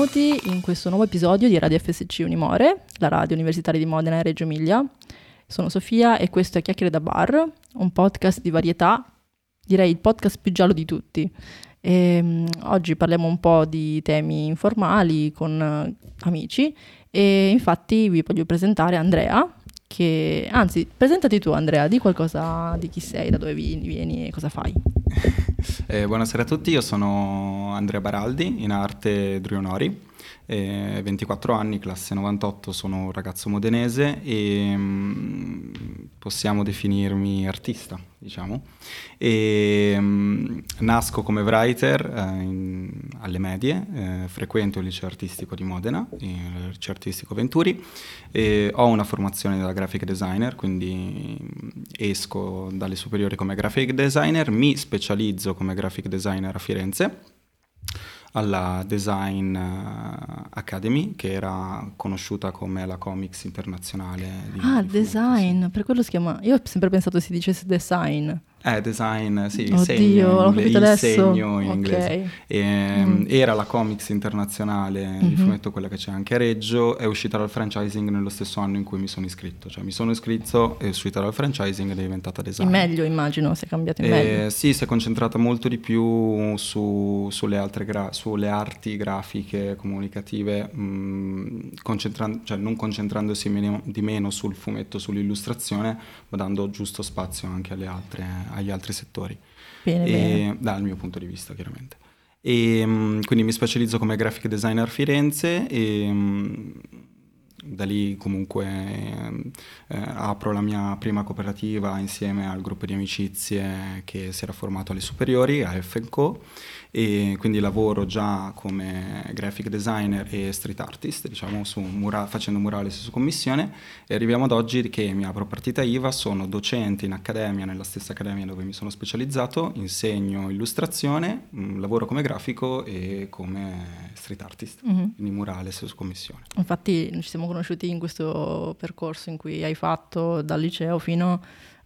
benvenuti in questo nuovo episodio di Radio FSC Unimore, la radio universitaria di Modena e Reggio Emilia. Sono Sofia e questo è Chiacchiere da Bar, un podcast di varietà, direi il podcast più giallo di tutti. E, um, oggi parliamo un po' di temi informali con uh, amici e infatti vi voglio presentare Andrea, che anzi, presentati tu Andrea, di qualcosa di chi sei, da dove vieni, e cosa fai. Eh, buonasera a tutti, io sono Andrea Baraldi, in arte Drionori, eh, 24 anni, classe 98, sono un ragazzo modenese e mh, mm, possiamo definirmi artista, diciamo. E, mh, mm, nasco come writer eh, in, alle medie, eh, frequento il liceo artistico di Modena, il liceo artistico Venturi, ho una formazione da graphic designer, quindi mm, esco dalle superiori come graphic designer, mi specializzo come graphic designer a Firenze alla Design eh, Academy, che era conosciuta come la Comics internazionale. Di, ah, di Design, sì. per quello si chiama... Io ho sempre pensato si dicesse Design. Eh, design, sì, Oddio, segno, l'ho capito il segno in okay. inglese. E, mm. Era la Comics internazionale, mm-hmm. il fumetto quella che c'è anche a Reggio, è uscita dal franchising nello stesso anno in cui mi sono iscritto. Cioè mi sono iscritto, è uscita dal franchising ed è diventata design. In meglio immagino, si è cambiato in e, meglio. Sì, si è concentrata molto di più su, sulle, altre gra- sulle arti grafiche, comunicative, mh, mm, concentran- cioè non concentrandosi meno, di meno sul fumetto, sull'illustrazione, ma dando giusto spazio anche alle altre agli altri settori. Bene, e, bene. Dal mio punto di vista, chiaramente. E, mm, quindi mi specializzo come graphic designer a Firenze e mm, da lì comunque eh, apro la mia prima cooperativa insieme al gruppo di amicizie che si era formato alle superiori, a FNCO e quindi lavoro già come graphic designer e street artist, diciamo, mura- facendo murales su commissione e arriviamo ad oggi che mi apro partita IVA, sono docente in accademia, nella stessa accademia dove mi sono specializzato, insegno illustrazione, mh, mm, lavoro come grafico e come street artist, mm-hmm. quindi murales su commissione. Infatti ci siamo conosciuti in questo percorso in cui hai fatto dal liceo fino a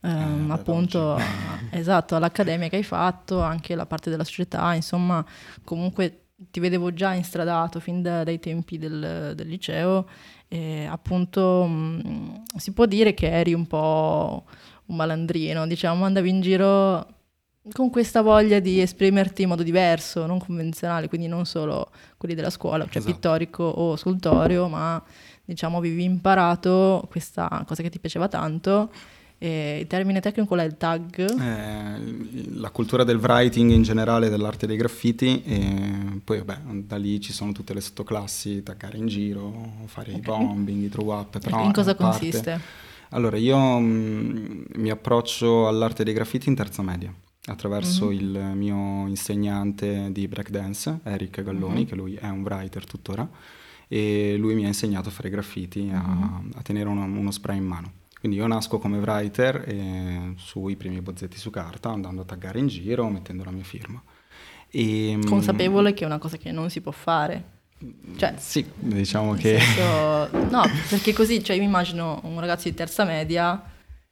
ehm, eh, appunto esatto, all'accademia che hai fatto, anche la parte della società, insomma comunque ti vedevo già instradato fin da, dai tempi del, del liceo e appunto mh, mm, si può dire che eri un po' un malandrino, diciamo, andavi in giro con questa voglia di esprimerti in modo diverso, non convenzionale, quindi non solo quelli della scuola, cioè esatto. pittorico o scultorio, ma diciamo avevi imparato questa cosa che ti piaceva tanto eh, il termine tecnico qual è il tag? Eh, la cultura del writing in generale, dell'arte dei graffiti e poi vabbè, da lì ci sono tutte le sottoclassi, taggare in giro, fare okay. i bombing, i throw up. Però in cosa consiste? Allora, io mh, mm, mi approccio all'arte dei graffiti in terza media attraverso mm-hmm. il mio insegnante di breakdance, Eric Galloni, mm-hmm. che lui è un writer tuttora, e lui mi ha insegnato a fare graffiti, mm-hmm. a, a, tenere uno, uno spray in mano. Quindi io nasco come writer eh, sui primi bozzetti su carta, andando a taggare in giro, mettendo la mia firma. E, mm, Consapevole che è una cosa che non si può fare. Cioè, sì, diciamo che... Senso, no, perché così, cioè io mi immagino un ragazzo di terza media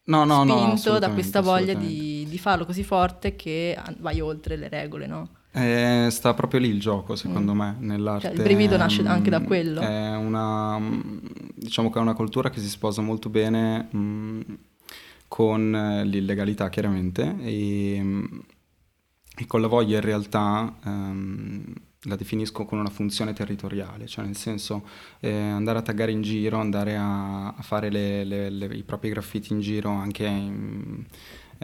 no, no, spinto no, da questa voglia di, di, farlo così forte che vai oltre le regole, no? Eh, sta proprio lì il gioco, secondo mm. me, nell'arte. Cioè, il brivido nasce anche da quello. È una, diciamo che è una cultura che si sposa molto bene mh, con l'illegalità, chiaramente, e, e, con la voglia in realtà... Um, la definisco con una funzione territoriale, cioè nel senso eh, andare a taggare in giro, andare a, a fare le, le, le, i propri graffiti in giro anche in,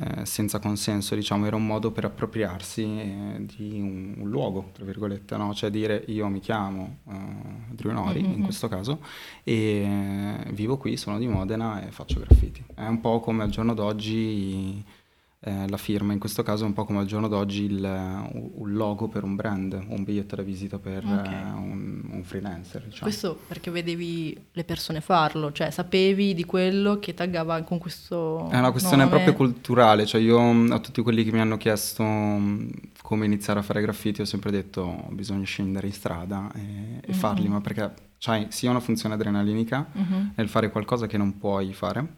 eh, senza consenso, diciamo, era un modo per appropriarsi eh, di un, un, luogo, tra virgolette, no? cioè dire io mi chiamo eh, Drew Nori mm-hmm. in questo caso e eh, vivo qui, sono di Modena e faccio graffiti. È un po' come al giorno d'oggi eh, la firma, in questo caso è un po' come al giorno d'oggi il, un logo per un brand, un biglietto da visita per okay. eh, un, un, freelancer. Diciamo. Questo perché vedevi le persone farlo, cioè sapevi di quello che taggava con questo... È una questione nome. proprio culturale, cioè io mm, a tutti quelli che mi hanno chiesto mm, come iniziare a fare graffiti ho sempre detto bisogna scendere in strada e, e mm-hmm. farli, ma perché c'hai sia una funzione adrenalinica mm-hmm. nel fare qualcosa che non puoi fare,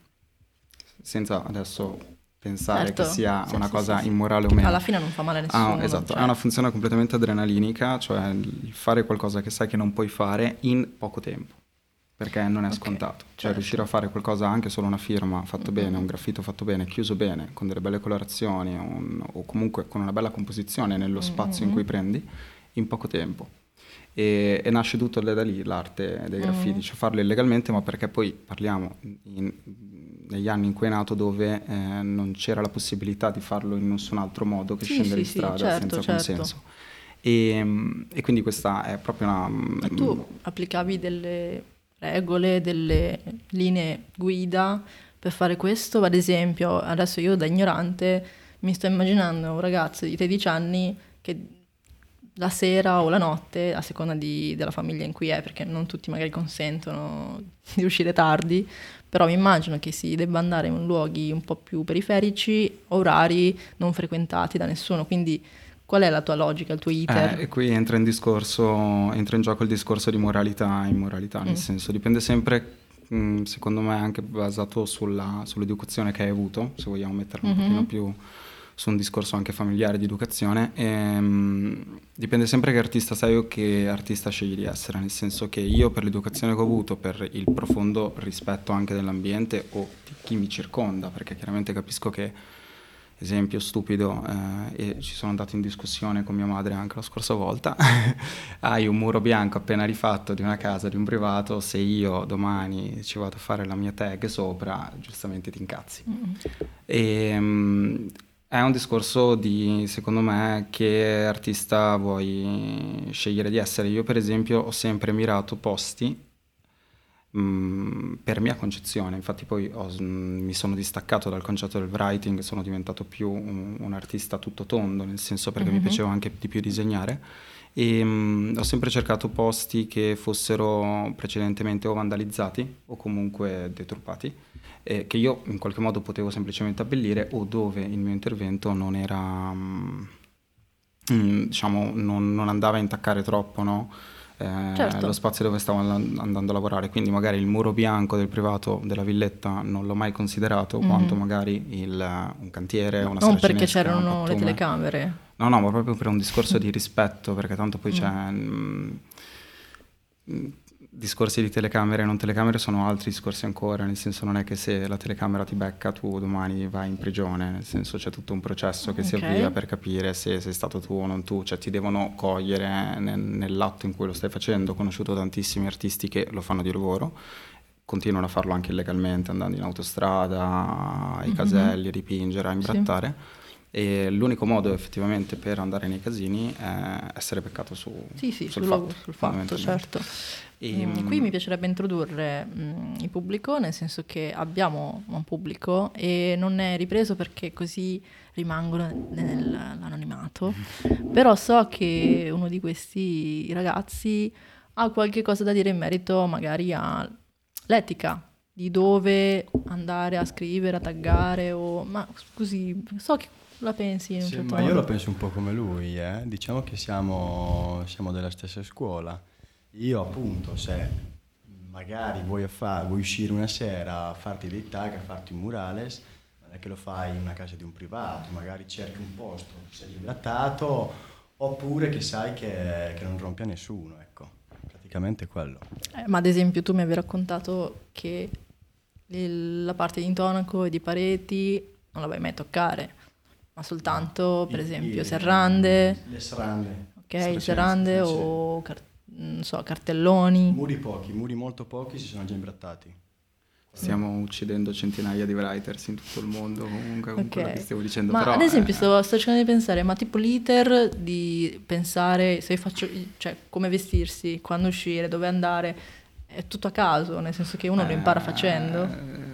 senza adesso pensare Certo, che sia sì, una sì, cosa sì, immorale o meno. Alla fine non fa male a Ah, nessuno. esatto, cioè. ha una funzione completamente adrenalinica, cioè fare qualcosa che sai che non puoi fare in poco tempo, perché non è Ok, scontato. Cioè certo. riuscire a fare qualcosa, anche solo una firma fatto bene, Mhm. un graffito fatto bene, chiuso bene, con delle belle colorazioni un- o comunque con una bella composizione nello spazio in Mhm. cui prendi, in poco tempo. E, e nasce tutto da lì l'arte dei graffiti, Mhm. cioè farlo illegalmente, ma perché poi parliamo in- negli anni in cui è nato dove eh, non c'era la possibilità di farlo in nessun altro modo che Sì, scendere sì, in sì, strada certo, senza certo. consenso. E, mm, e quindi questa è proprio una... Ma tu applicavi delle regole, delle linee guida per fare questo? Ad esempio, adesso io da ignorante mi sto immaginando un ragazzo di 13 anni che la sera o la notte, a seconda di- della famiglia in cui è, perché non tutti magari consentono di uscire tardi, però mi immagino che si debba andare in luoghi un po' più periferici, orari non frequentati da nessuno, quindi qual è la tua logica, il tuo iter? Eh, e qui entra in discorso, entra in gioco il discorso di moralità e immoralità, nel Mm. senso dipende sempre, mh, secondo me, anche basato sulla, sull'educazione che hai avuto, se vogliamo metterla un Mhm. pochino più su un discorso anche familiare di educazione, ehm, dipende sempre che artista sei o che artista scegli di essere, nel senso che io per l'educazione che ho avuto, per il profondo rispetto anche dell'ambiente o di chi mi circonda, perché chiaramente capisco che esempio stupido, eh, e ci sono andato in discussione con mia madre anche la scorsa volta, hai un muro bianco appena rifatto di una casa, di un privato, se io domani ci vado a fare la mia tag sopra, giustamente ti incazzi. Mm. E, mm, è un discorso di, secondo me, che artista vuoi scegliere di essere. Io, per esempio, ho sempre mirato posti mm, per mia concezione. Infatti, poi ho- mm, mi sono distaccato dal concetto del writing, sono diventato più un, un artista tutto tondo, nel senso perché mi Mhm. piaceva anche di più disegnare. E mm, ho sempre cercato posti che fossero precedentemente o vandalizzati o comunque deturpati eh, che io in qualche modo potevo semplicemente abbellire o dove il mio intervento non era, mm, mm, diciamo, non, non andava a intaccare troppo, no? Eh, Certo. lo spazio dove stavo and- andando a lavorare. Quindi magari il muro bianco del privato della villetta non l'ho mai considerato, Mhm. quanto magari il- un cantiere, una Non perché c'erano le telecamere. No, no, ma proprio per un discorso di rispetto, perché tanto poi Mm. c'è... mm, mm, discorsi di telecamere e non telecamere sono altri discorsi ancora, nel senso non è che se la telecamera ti becca tu domani vai in prigione, nel senso c'è tutto un processo che si Ok. avvia per capire se sei stato tu o non tu, cioè ti devono cogliere nel- nell'atto in cui lo stai facendo. Ho conosciuto tantissimi artisti che lo fanno di lavoro, continuano a farlo anche illegalmente andando in autostrada, ai Mhm. caselli, a dipingere, a Sì. E l'unico modo effettivamente per andare nei casini è essere beccato su, Sì, sì, sul sul, fatto. sul fatto, certo. E, Mm, qui mi piacerebbe introdurre mm, il pubblico, nel senso che abbiamo un pubblico e non è ripreso perché così rimangono nell'anonimato, però so che uno di questi ragazzi ha qualche cosa da dire in merito magari all'etica, di dove andare a scrivere, a taggare o... Ma scusi, so che la pensi in Sì, certo ma io modo. lo penso un po' come lui, eh. diciamo che siamo, siamo della stessa scuola. Io appunto, se magari vuoi, fa- vuoi uscire una sera a farti dei tag, a farti un murales, non è che lo fai in una casa di un privato, magari cerchi un posto, sei imbrattato, oppure che sai che, che non rompi a nessuno, ecco. Praticamente quello. Eh, ma ad esempio tu mi avevi raccontato che la parte di intonaco e di pareti non la vai mai toccare, ma soltanto per I- esempio i- serrande, Le serrande. ok? Serrande o car- non so, cartelloni. Muri pochi, muri molto pochi si sono già imbrattati. Stiamo uccidendo centinaia di writers in tutto il mondo comunque con Ok. quello che stiamo dicendo. Ma però, ad esempio eh, sto, sto cercando di pensare, ma tipo l'iter di pensare se faccio, cioè come vestirsi, quando uscire, dove andare, è tutto a caso, nel senso che uno lo impara eh, facendo?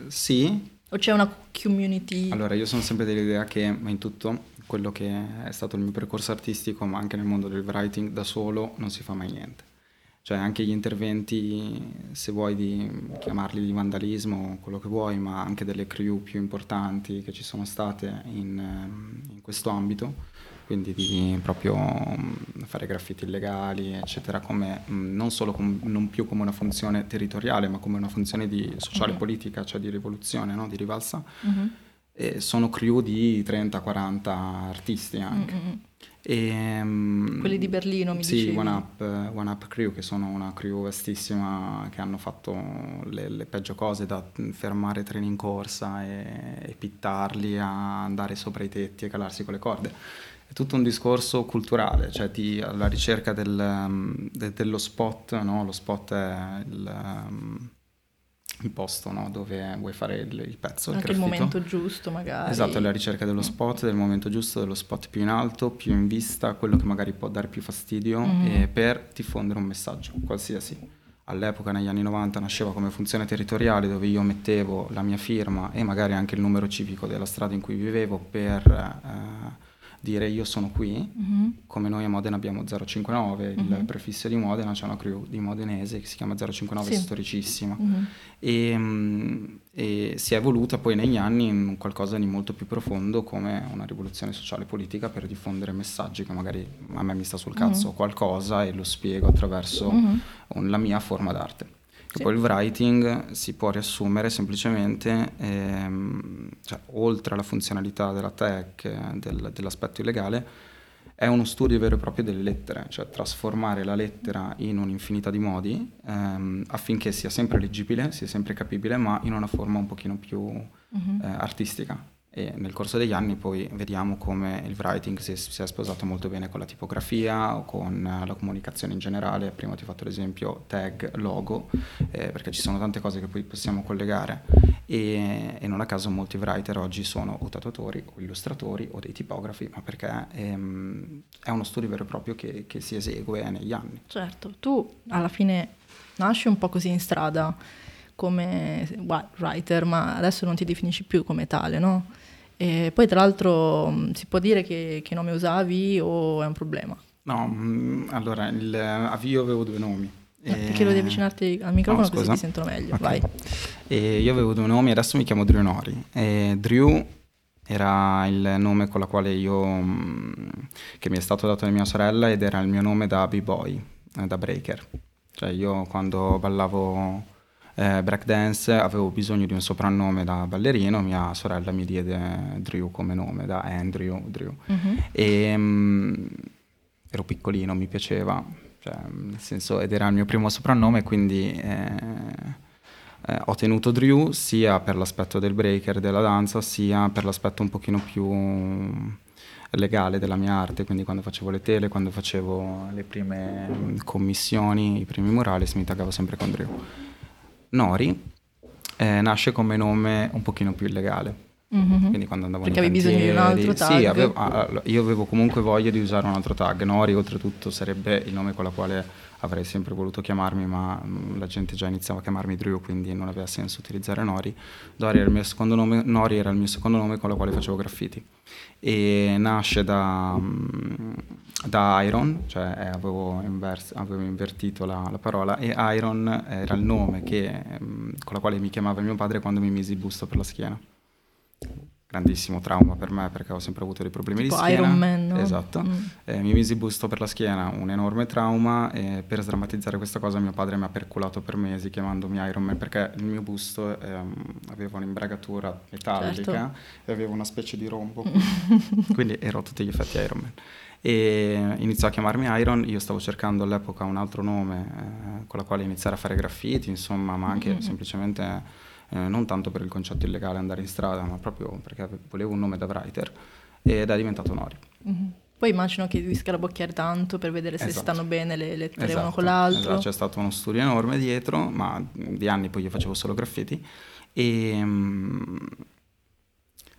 Sì, O c'è una community? allora io sono sempre dell'idea che in tutto quello che è stato il mio percorso artistico, ma anche nel mondo del writing, da solo non si fa mai niente. Cioè anche gli interventi, se vuoi di chiamarli di vandalismo, quello che vuoi, ma anche delle crew più importanti che ci sono state in, ehm, in questo ambito, quindi di proprio mm, fare graffiti illegali, eccetera, come, mm, non solo com- non più come una funzione territoriale, ma come una funzione di sociale Mhm. politica, cioè di rivoluzione, no? di rivalsa. Mhm. e sono crew di 30-40 artisti anche. Mm-hmm. E, um, Quelli di Berlino mi sì, dicevi? One Up, One Up Crew, che sono una crew vastissima che hanno fatto le, le peggio cose da fermare treni in corsa e, e, pittarli a andare sopra i tetti e calarsi con le corde. È tutto un discorso culturale, cioè ti, alla ricerca del, de, dello spot, no? lo spot è il... Um, il posto no? dove vuoi fare il, il pezzo. Anche il, il momento giusto magari. Esatto, la ricerca dello spot, del momento giusto, dello spot più in alto, più in vista, quello che magari può dare più fastidio mm-hmm. per diffondere un messaggio, qualsiasi. All'epoca, negli anni 90, nasceva come funzione territoriale dove io mettevo la mia firma e magari anche il numero civico della strada in cui vivevo per... Eh, dire io sono qui, mm-hmm. come noi a Modena abbiamo 059, mm-hmm. il prefisso di Modena, c'è una crew di modenese che si chiama 059, sì. storicissima, mm-hmm. e, e, si è evoluta poi negli anni in qualcosa di molto più profondo come una rivoluzione sociale e politica per diffondere messaggi che magari a me mi sta sul cazzo mm-hmm. qualcosa e lo spiego attraverso mm-hmm. la mia forma d'arte. Sì. Poi il writing si può riassumere semplicemente, ehm, cioè, oltre alla funzionalità della tech, del, dell'aspetto illegale, è uno studio vero e proprio delle lettere, cioè trasformare la lettera in un'infinità di modi ehm, affinché sia sempre leggibile, sia sempre capibile, ma in una forma un pochino più uh-huh. eh, artistica e nel corso degli anni poi vediamo come il writing si è, si è sposato molto bene con la tipografia o con la comunicazione in generale. Prima ti ho fatto l'esempio tag, logo, eh, perché ci sono tante cose che poi possiamo collegare e, e, non a caso molti writer oggi sono o tatuatori o illustratori o dei tipografi, ma perché ehm, è uno studio vero e proprio che, che si esegue negli anni. Certo, tu alla fine nasci un po' così in strada come writer, ma adesso non ti definisci più come tale, no? E poi tra l'altro mm, si può dire che, che nome usavi o è un problema? No, mm, allora il, io avevo due nomi. Eh, e... Chiedo di avvicinarti al microfono no, così ti sentono meglio, okay. vai. E io avevo due nomi, adesso mi chiamo Drew Nori. E Drew era il nome con la quale io, mm, che mi è stato dato da mia sorella ed era il mio nome da b-boy, eh, da breaker. Cioè io quando ballavo eh, breakdance avevo bisogno di un soprannome da ballerino, mia sorella mi diede Drew come nome, da Andrew Drew. Uh-huh. E, mh, ero piccolino, mi piaceva, cioè, nel senso, ed era il mio primo soprannome, quindi eh, eh, ho tenuto Drew sia per l'aspetto del breaker, della danza, sia per l'aspetto un pochino più legale della mia arte, quindi quando facevo le tele, quando facevo le prime commissioni, i primi murales, mi taggavo sempre con Drew. Nori eh, nasce come nome un pochino più illegale. Mm-hmm. Quindi quando andavo Perché avevi bisogno di un altro tag? Sì, avevo, ah, io avevo comunque voglia di usare un altro tag. Nori oltretutto sarebbe il nome con la quale avrei sempre voluto chiamarmi, ma mm, la gente già iniziava a chiamarmi Drew, quindi non aveva senso utilizzare Nori. Nori era il mio secondo nome, Nori era il mio secondo nome con la quale facevo graffiti. E nasce da, mm, da Iron, cioè avevo, invers- avevo invertito la, la, parola, e Iron era il nome che, mm, con la quale mi chiamava mio padre quando mi misi il busto per la schiena grandissimo trauma per me perché ho sempre avuto dei problemi tipo di schiena. Iron Man, no? Esatto. Mm. Eh, mi misi busto per la schiena, un enorme trauma e per sdrammatizzare questa cosa mio padre mi ha percolato per mesi chiamandomi Iron Man perché il mio busto ehm, aveva un'imbragatura metallica certo. e aveva una specie di rombo, quindi ero a tutti gli effetti Iron Man. E iniziò a chiamarmi Iron, io stavo cercando all'epoca un altro nome eh, con la quale iniziare a fare graffiti, insomma, ma anche mm-hmm. semplicemente eh, non tanto per il concetto illegale andare in strada, ma proprio perché volevo un nome da writer ed è diventato Nori. Mm-hmm. Poi immagino che devi scarabocchiare tanto per vedere se esatto. stanno bene le lettere esatto, uno con l'altro. Esatto, c'è stato uno studio enorme dietro, ma di anni poi io facevo solo graffiti e um,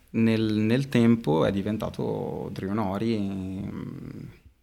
nel, nel, tempo è diventato Drionori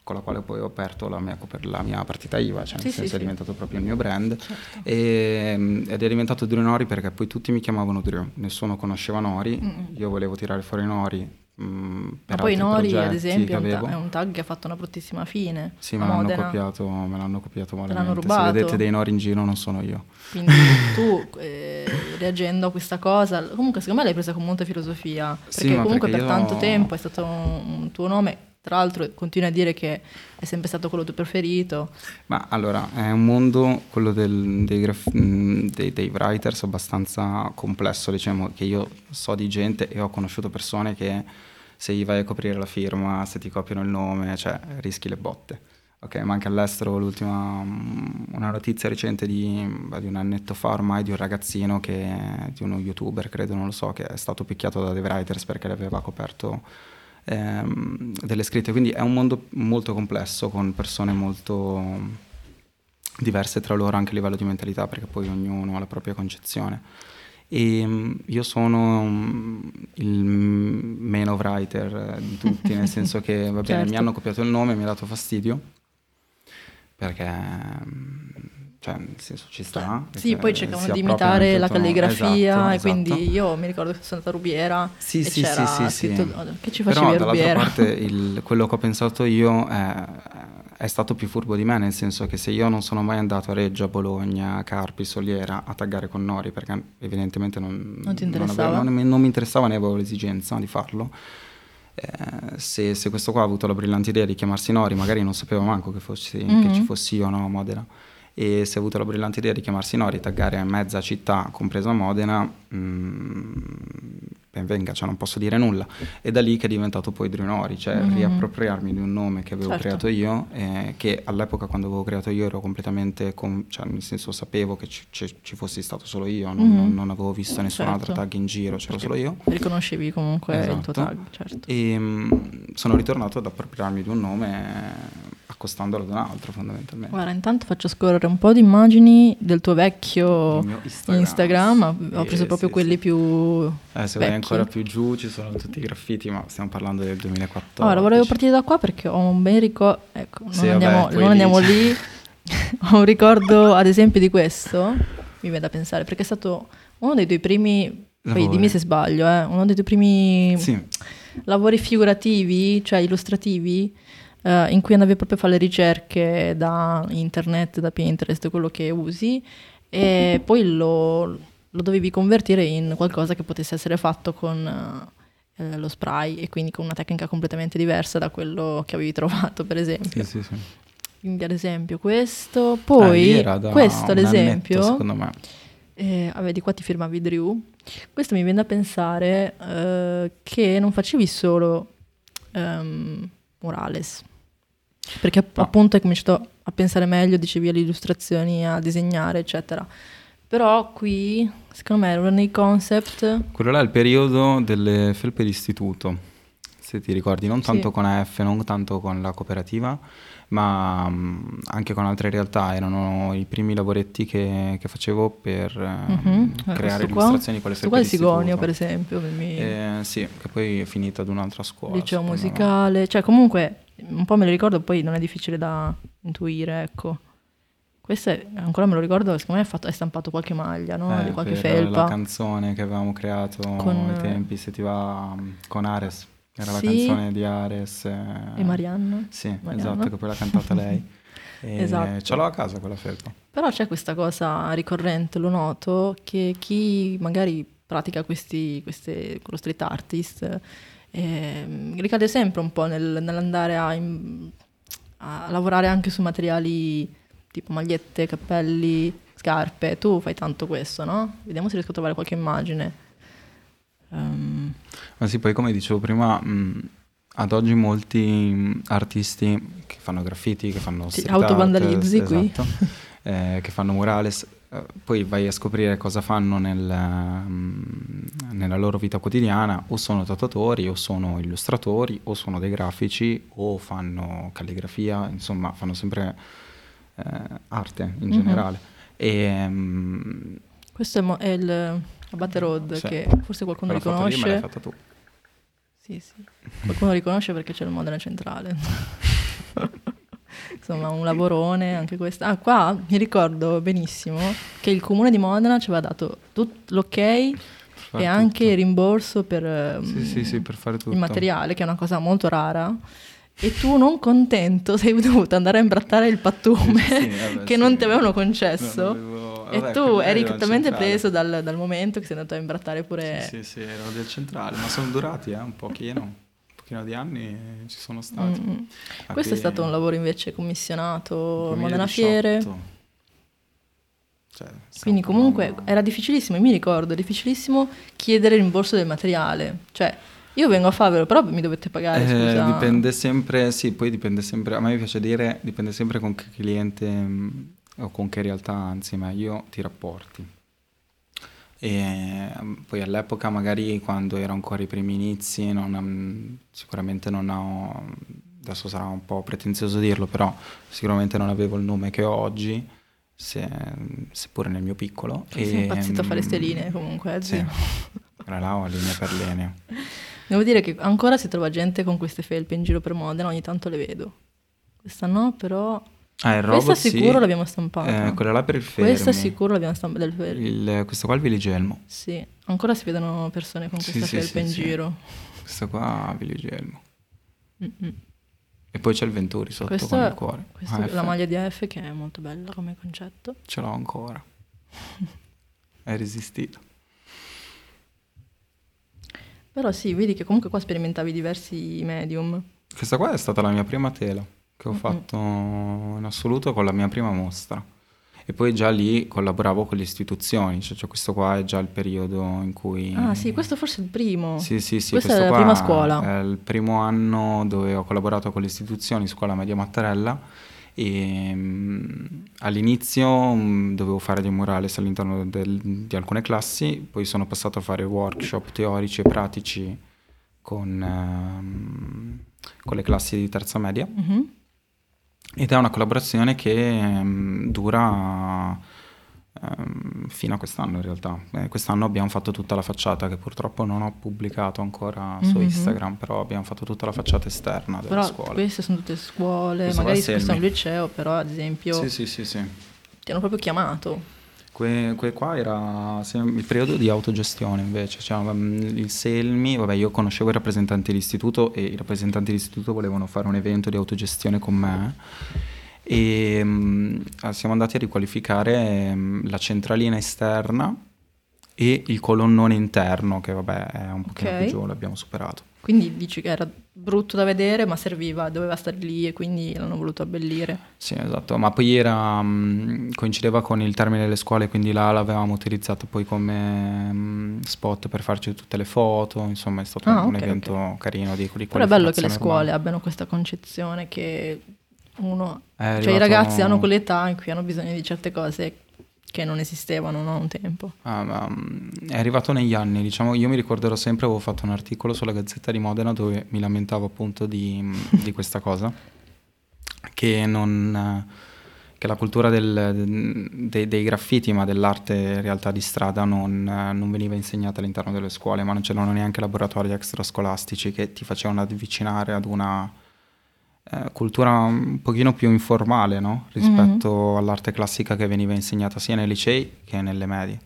con la quale poi ho aperto la mia, la mia partita IVA, cioè nel sì, senso sì, è diventato sì. proprio il mio brand certo. e, ed è diventato Drio Nori perché poi tutti mi chiamavano Drio, nessuno conosceva Nori, mm. io volevo tirare fuori Nori Mm, ma poi Nori, ad esempio, è un, è un, tag che ha fatto una bruttissima fine. Sì, me l'hanno, copiato, me l'hanno copiato malamente. L'hanno rubato. Se vedete dei Nori in giro non sono io. Quindi tu, eh, reagendo a questa cosa, comunque secondo me l'hai presa con molta filosofia. Perché comunque perché per io... tanto tempo è stato un, un tuo nome tra l'altro continui a dire che è sempre stato quello tuo preferito. Ma allora, è un mondo, quello del, dei, graf- dei, dei, writers, abbastanza complesso, diciamo, che io so di gente e ho conosciuto persone che se gli vai a coprire la firma, se ti copiano il nome, cioè rischi le botte. Ok, ma anche all'estero l'ultima, una notizia recente di, di, un annetto fa ormai di un ragazzino che, di uno youtuber, credo, non lo so, che è stato picchiato da dei writers perché le aveva coperto ehm, delle scritte, quindi è un mondo molto complesso con persone molto diverse tra loro anche a livello di mentalità perché poi ognuno ha la propria concezione. E ehm, io sono mm, il meno writer di tutti, nel senso che va bene, certo. mi hanno copiato il nome, mi ha dato fastidio perché mm, cioè nel senso ci sta. Sì, poi cercavano di imitare la calligrafia esatto, e esatto. quindi io mi ricordo che sono andata a Rubiera sì, sì, c'era sì, scritto sì. Che ci facevi Però, a Rubiera. dall'altra parte il, quello che ho pensato io è, è, stato più furbo di me, nel senso che se io non sono mai andato a Reggio, a Bologna, a Carpi, Soliera a taggare con Nori perché evidentemente non, non non, avevo, non, mi interessava né avevo l'esigenza di farlo. Eh, se, se, questo qua ha avuto la brillante idea di chiamarsi Nori, magari non sapevo manco che, fossi, mm-hmm. che ci fossi io no, a Modena e si è avuto la brillante idea di chiamarsi Nori, taggare mezza città, compresa Modena, mh, mm, ben venga, cioè non posso dire nulla. E da lì che è diventato poi Drunori, cioè mm-hmm. riappropriarmi di un nome che avevo certo. creato io, eh, che all'epoca quando avevo creato io ero completamente, com- cioè nel senso sapevo che ci, ci, ci fossi stato solo io, non, mm-hmm. non, non avevo visto nessun certo. altro tag in giro, c'ero Perché solo io. Riconoscevi comunque esatto. il tuo esatto. tag, certo. E mh, sono ritornato ad appropriarmi di un nome accostandolo ad un altro fondamentalmente. Guarda, intanto faccio scorrere un po' di immagini del tuo vecchio Instagram. Instagram. Ho preso proprio sì, quelli sì. più eh, se vecchi. vai ancora più giù ci sono tutti i graffiti, ma stiamo parlando del 2014. Allora, volevo partire da qua perché ho un ben ricordo, ecco, non sì, andiamo, vabbè, non andiamo lì, ho un ricordo ad esempio di questo, mi viene da pensare, perché è stato uno dei tuoi primi, poi dimmi se sbaglio, eh, uno dei tuoi primi lavori figurativi, cioè illustrativi, uh, in cui andavi proprio a fare le ricerche da internet, da Pinterest, quello che usi, e poi lo, lo dovevi convertire in qualcosa che potesse essere fatto con uh, lo spray e quindi con una tecnica completamente diversa da quello che avevi trovato, per esempio. Sì, sì, sì. Quindi ad esempio questo, poi ah, questo ad esempio, annetto, secondo me. Eh, ah, vedi qua ti firmavi Drew. Questo mi viene da pensare uh, che non facevi solo um, murales, perché no. appunto hai cominciato a pensare meglio, dicevi alle illustrazioni, a disegnare, eccetera. Però qui, secondo me, erano nei concept... Quello là è il periodo delle felpe d'istituto, se ti ricordi, non tanto sì. con AF, non tanto con la cooperativa, ma um, anche con altre realtà. Erano i primi lavoretti che, che facevo per mm-hmm. creare illustrazioni con le felpe qua è Sigonio, per esempio. Mi... Eh, sì, che poi è finito ad un'altra scuola. Liceo musicale, cioè comunque un po' me lo ricordo, poi non è difficile da intuire, ecco. Questo è, ancora me lo ricordo, secondo me è, fatto, è stampato qualche maglia, no? Eh, di qualche felpa. la canzone che avevamo creato con, ai tempi, se ti va, con Ares. Era sì. la canzone di Ares. E, e Marianna. Sì, Marianna. esatto, che poi l'ha cantata lei. esatto. Ce l'ho a casa quella felpa. Però c'è questa cosa ricorrente, lo noto, che chi magari pratica questi, queste, lo street artist eh, ricade sempre un po' nel, nell'andare a, in, a, lavorare anche su materiali tipo magliette, cappelli, scarpe. Tu fai tanto questo, no? Vediamo se riesco a trovare qualche immagine. Um. Ma sì, poi come dicevo prima, mh, ad oggi molti artisti che fanno graffiti, che fanno street autovandalizzi art, qui. Esatto, eh, che fanno murales, eh, poi vai a scoprire cosa fanno nel, nella loro vita quotidiana, o sono tatuatori, o sono illustratori, o sono dei grafici, o fanno calligrafia, insomma fanno sempre eh, arte in mm-hmm. generale. E, um, Questo è, mo- è il Abate Road, sì. che forse qualcuno L'ho riconosce. Me l'hai fatta tu. Sì, sì. Qualcuno riconosce perché c'è il Modena Centrale. insomma un lavorone anche questo. Ah, qua mi ricordo benissimo che il comune di Modena ci aveva dato tut- l'ok e anche il rimborso per, sì, um, sì, sì, per il materiale, che è una cosa molto rara. E tu, non contento, sei dovuto andare a imbrattare il pattume vabbè, che non ti avevano concesso. Avevo... Vabbè, e tu eri talmente preso dal, dal, momento che sei andato a imbrattare pure. Sì, sì, sì, ero del centrale, ma sono durati eh, un pochino pochino di anni ci sono stati. Mm. Questo è stato un lavoro invece commissionato a Modena Fiere. Cioè, Quindi comunque un... era difficilissimo, mi ricordo, difficilissimo chiedere il rimborso del materiale. Cioè, io vengo a farvelo, però mi dovete pagare, eh, Dipende sempre, sì, poi dipende sempre, a me piace dire, dipende sempre con che cliente mm, o con che realtà, anzi meglio, ti rapporti. E mm, poi all'epoca magari quando ero ancora i primi inizi, non, sicuramente non ho, adesso sarà un po' pretenzioso dirlo, però sicuramente non avevo il nome che ho oggi, se, seppure nel mio piccolo. Sei e, impazzito a fare ste linee comunque, eh, sì. Era là ho linee per linee. Devo dire che ancora si trova gente con queste felpe in giro per Modena, ogni tanto le vedo. Questa no, però... Ah, il robot, Questa sicuro sì. l'abbiamo stampata. Eh, quella là per il fermi. Questa sicuro l'abbiamo stampata. Il, questo qua è il viligelmo. Sì, ancora si vedono persone con questa sì, felpa sì, in giro. Questo qua è il viligelmo. Mm-mm. E poi c'è il Venturi sotto questo, con il cuore. Questa è la maglia di AF che è molto bella come concetto. Ce l'ho ancora. è resistito. Però sì, vedi che comunque qua sperimentavi diversi medium. Questa qua è stata la mia prima tela che ho mm-hmm. fatto in assoluto con la mia prima mostra. E poi già lì collaboravo con le istituzioni, cioè, cioè, questo qua è già il periodo in cui... Ah sì, questo forse è il primo. Sì, sì, sì. Questa è la prima scuola. È il primo anno dove ho collaborato con le istituzioni, scuola media Mattarella, e um, all'inizio um, dovevo fare dei murales all'interno del, di alcune classi, poi sono passato a fare workshop teorici e pratici con, um, con le classi di terza media mm-hmm. ed è una collaborazione che dura ehm, fino a quest'anno in realtà. Eh, quest'anno abbiamo fatto tutta la facciata che purtroppo non ho pubblicato ancora su mm-hmm. Instagram, però abbiamo fatto tutta la facciata esterna della però scuola. queste sono tutte scuole, Questa magari questo è un liceo, però ad esempio sì, sì, sì, sì. ti hanno proprio chiamato. Que, que qua era il periodo di autogestione invece, cioè, mm, il Selmi, vabbè io conoscevo i rappresentanti dell'istituto e i rappresentanti dell'istituto volevano fare un evento di autogestione con me e um, siamo andati a riqualificare um, la centralina esterna e il colonnone interno che vabbè è un pochino okay. più giù, l'abbiamo superato. Quindi dici che era brutto da vedere ma serviva, doveva stare lì e quindi l'hanno voluto abbellire. Sì esatto, ma poi era, um, coincideva con il termine delle scuole quindi là l'avevamo utilizzato poi come spot per farci tutte le foto, insomma è stato ah, un okay, evento okay. carino di, di Però è bello che le scuole urbana. abbiano questa concezione che uno, cioè i ragazzi hanno quell'età in cui hanno bisogno di certe cose che non esistevano no, un tempo. Ah, ma, mm, è arrivato negli anni, diciamo, io mi ricorderò sempre, avevo fatto un articolo sulla Gazzetta di Modena dove mi lamentavo appunto di, mm, di questa cosa, che, non, che la cultura del, dei, dei, graffiti, ma dell'arte in realtà di strada non, non, veniva insegnata all'interno delle scuole, ma non c'erano neanche laboratori extrascolastici che ti facevano avvicinare ad una eh, cultura un pochino più informale no? rispetto mm-hmm. all'arte classica che veniva insegnata sia nei licei che nelle medie.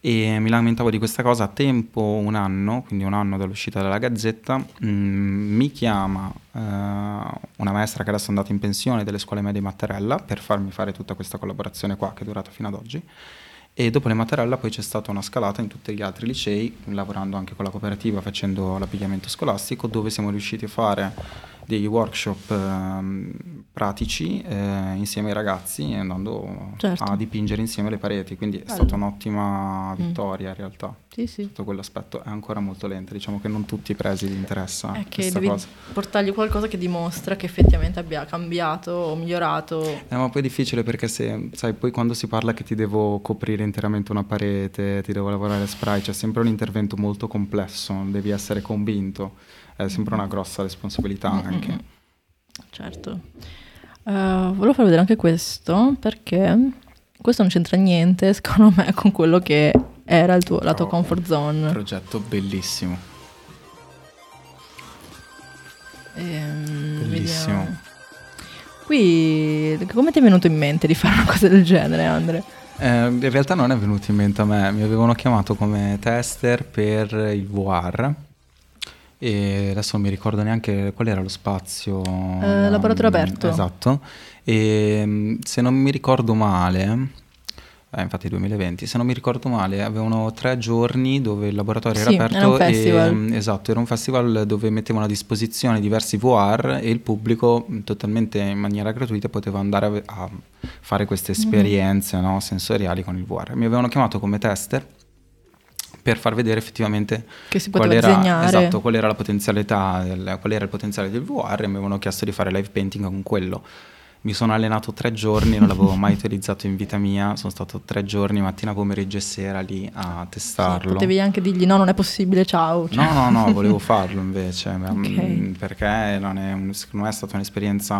E mi lamentavo di questa cosa a tempo un anno, quindi un anno dall'uscita della Gazzetta, mh, mm, mi chiama eh, una maestra che adesso è andata in pensione delle scuole medie Mattarella per farmi fare tutta questa collaborazione qua che è durata fino ad oggi. E dopo le Mattarella poi c'è stata una scalata in tutti gli altri licei, lavorando anche con la cooperativa, facendo l'abbigliamento scolastico, dove siamo riusciti a fare degli workshop eh, pratici eh, insieme ai ragazzi andando certo. a dipingere insieme le pareti, quindi Bello. è stata un'ottima mm. vittoria mm. in realtà. Sì, sì. Tutto quell'aspetto è ancora molto lento, diciamo che non tutti i presidi interessa è che devi cosa. portargli qualcosa che dimostra che effettivamente abbia cambiato o migliorato. Eh, ma poi è difficile perché se, sai, poi quando si parla che ti devo coprire interamente una parete, ti devo lavorare a spray, c'è sempre un intervento molto complesso, devi essere convinto è sempre una grossa responsabilità mm-hmm. anche. Certo. Uh, volevo far vedere anche questo perché questo non c'entra niente, secondo me, con quello che era tuo, la tua comfort zone. Un progetto bellissimo. Ehm, Bellissimo. Vediamo. Qui, come ti è venuto in mente di fare una cosa del genere, Andre? Eh, in realtà non è venuto in mente a me, mi avevano chiamato come tester per il VR e adesso non mi ricordo neanche qual era lo spazio. Eh, laboratorio aperto. Esatto. E, se non mi ricordo male, eh, infatti 2020, se non mi ricordo male, avevano tre giorni dove il laboratorio Sì, era era aperto un festival. e mm, esatto, era un festival dove mettevano a disposizione diversi VR e il pubblico mm, totalmente in maniera gratuita poteva andare a, a fare queste Mm-hmm. esperienze no, sensoriali con il VR. Mi avevano chiamato come tester per far vedere effettivamente Che si qual era, esatto, qual era la potenzialità, del- qual era il potenziale del VR e mi avevano chiesto di fare live painting con quello. Mi sono allenato tre giorni, non l'avevo mai utilizzato in vita mia, sono stato tre giorni, mattina, pomeriggio e sera lì a Sì, testarlo. potevi anche dirgli no, non è possibile, ciao. Cioè, No, no, no, volevo farlo invece, mm, perché non è secondo me è stata un'esperienza,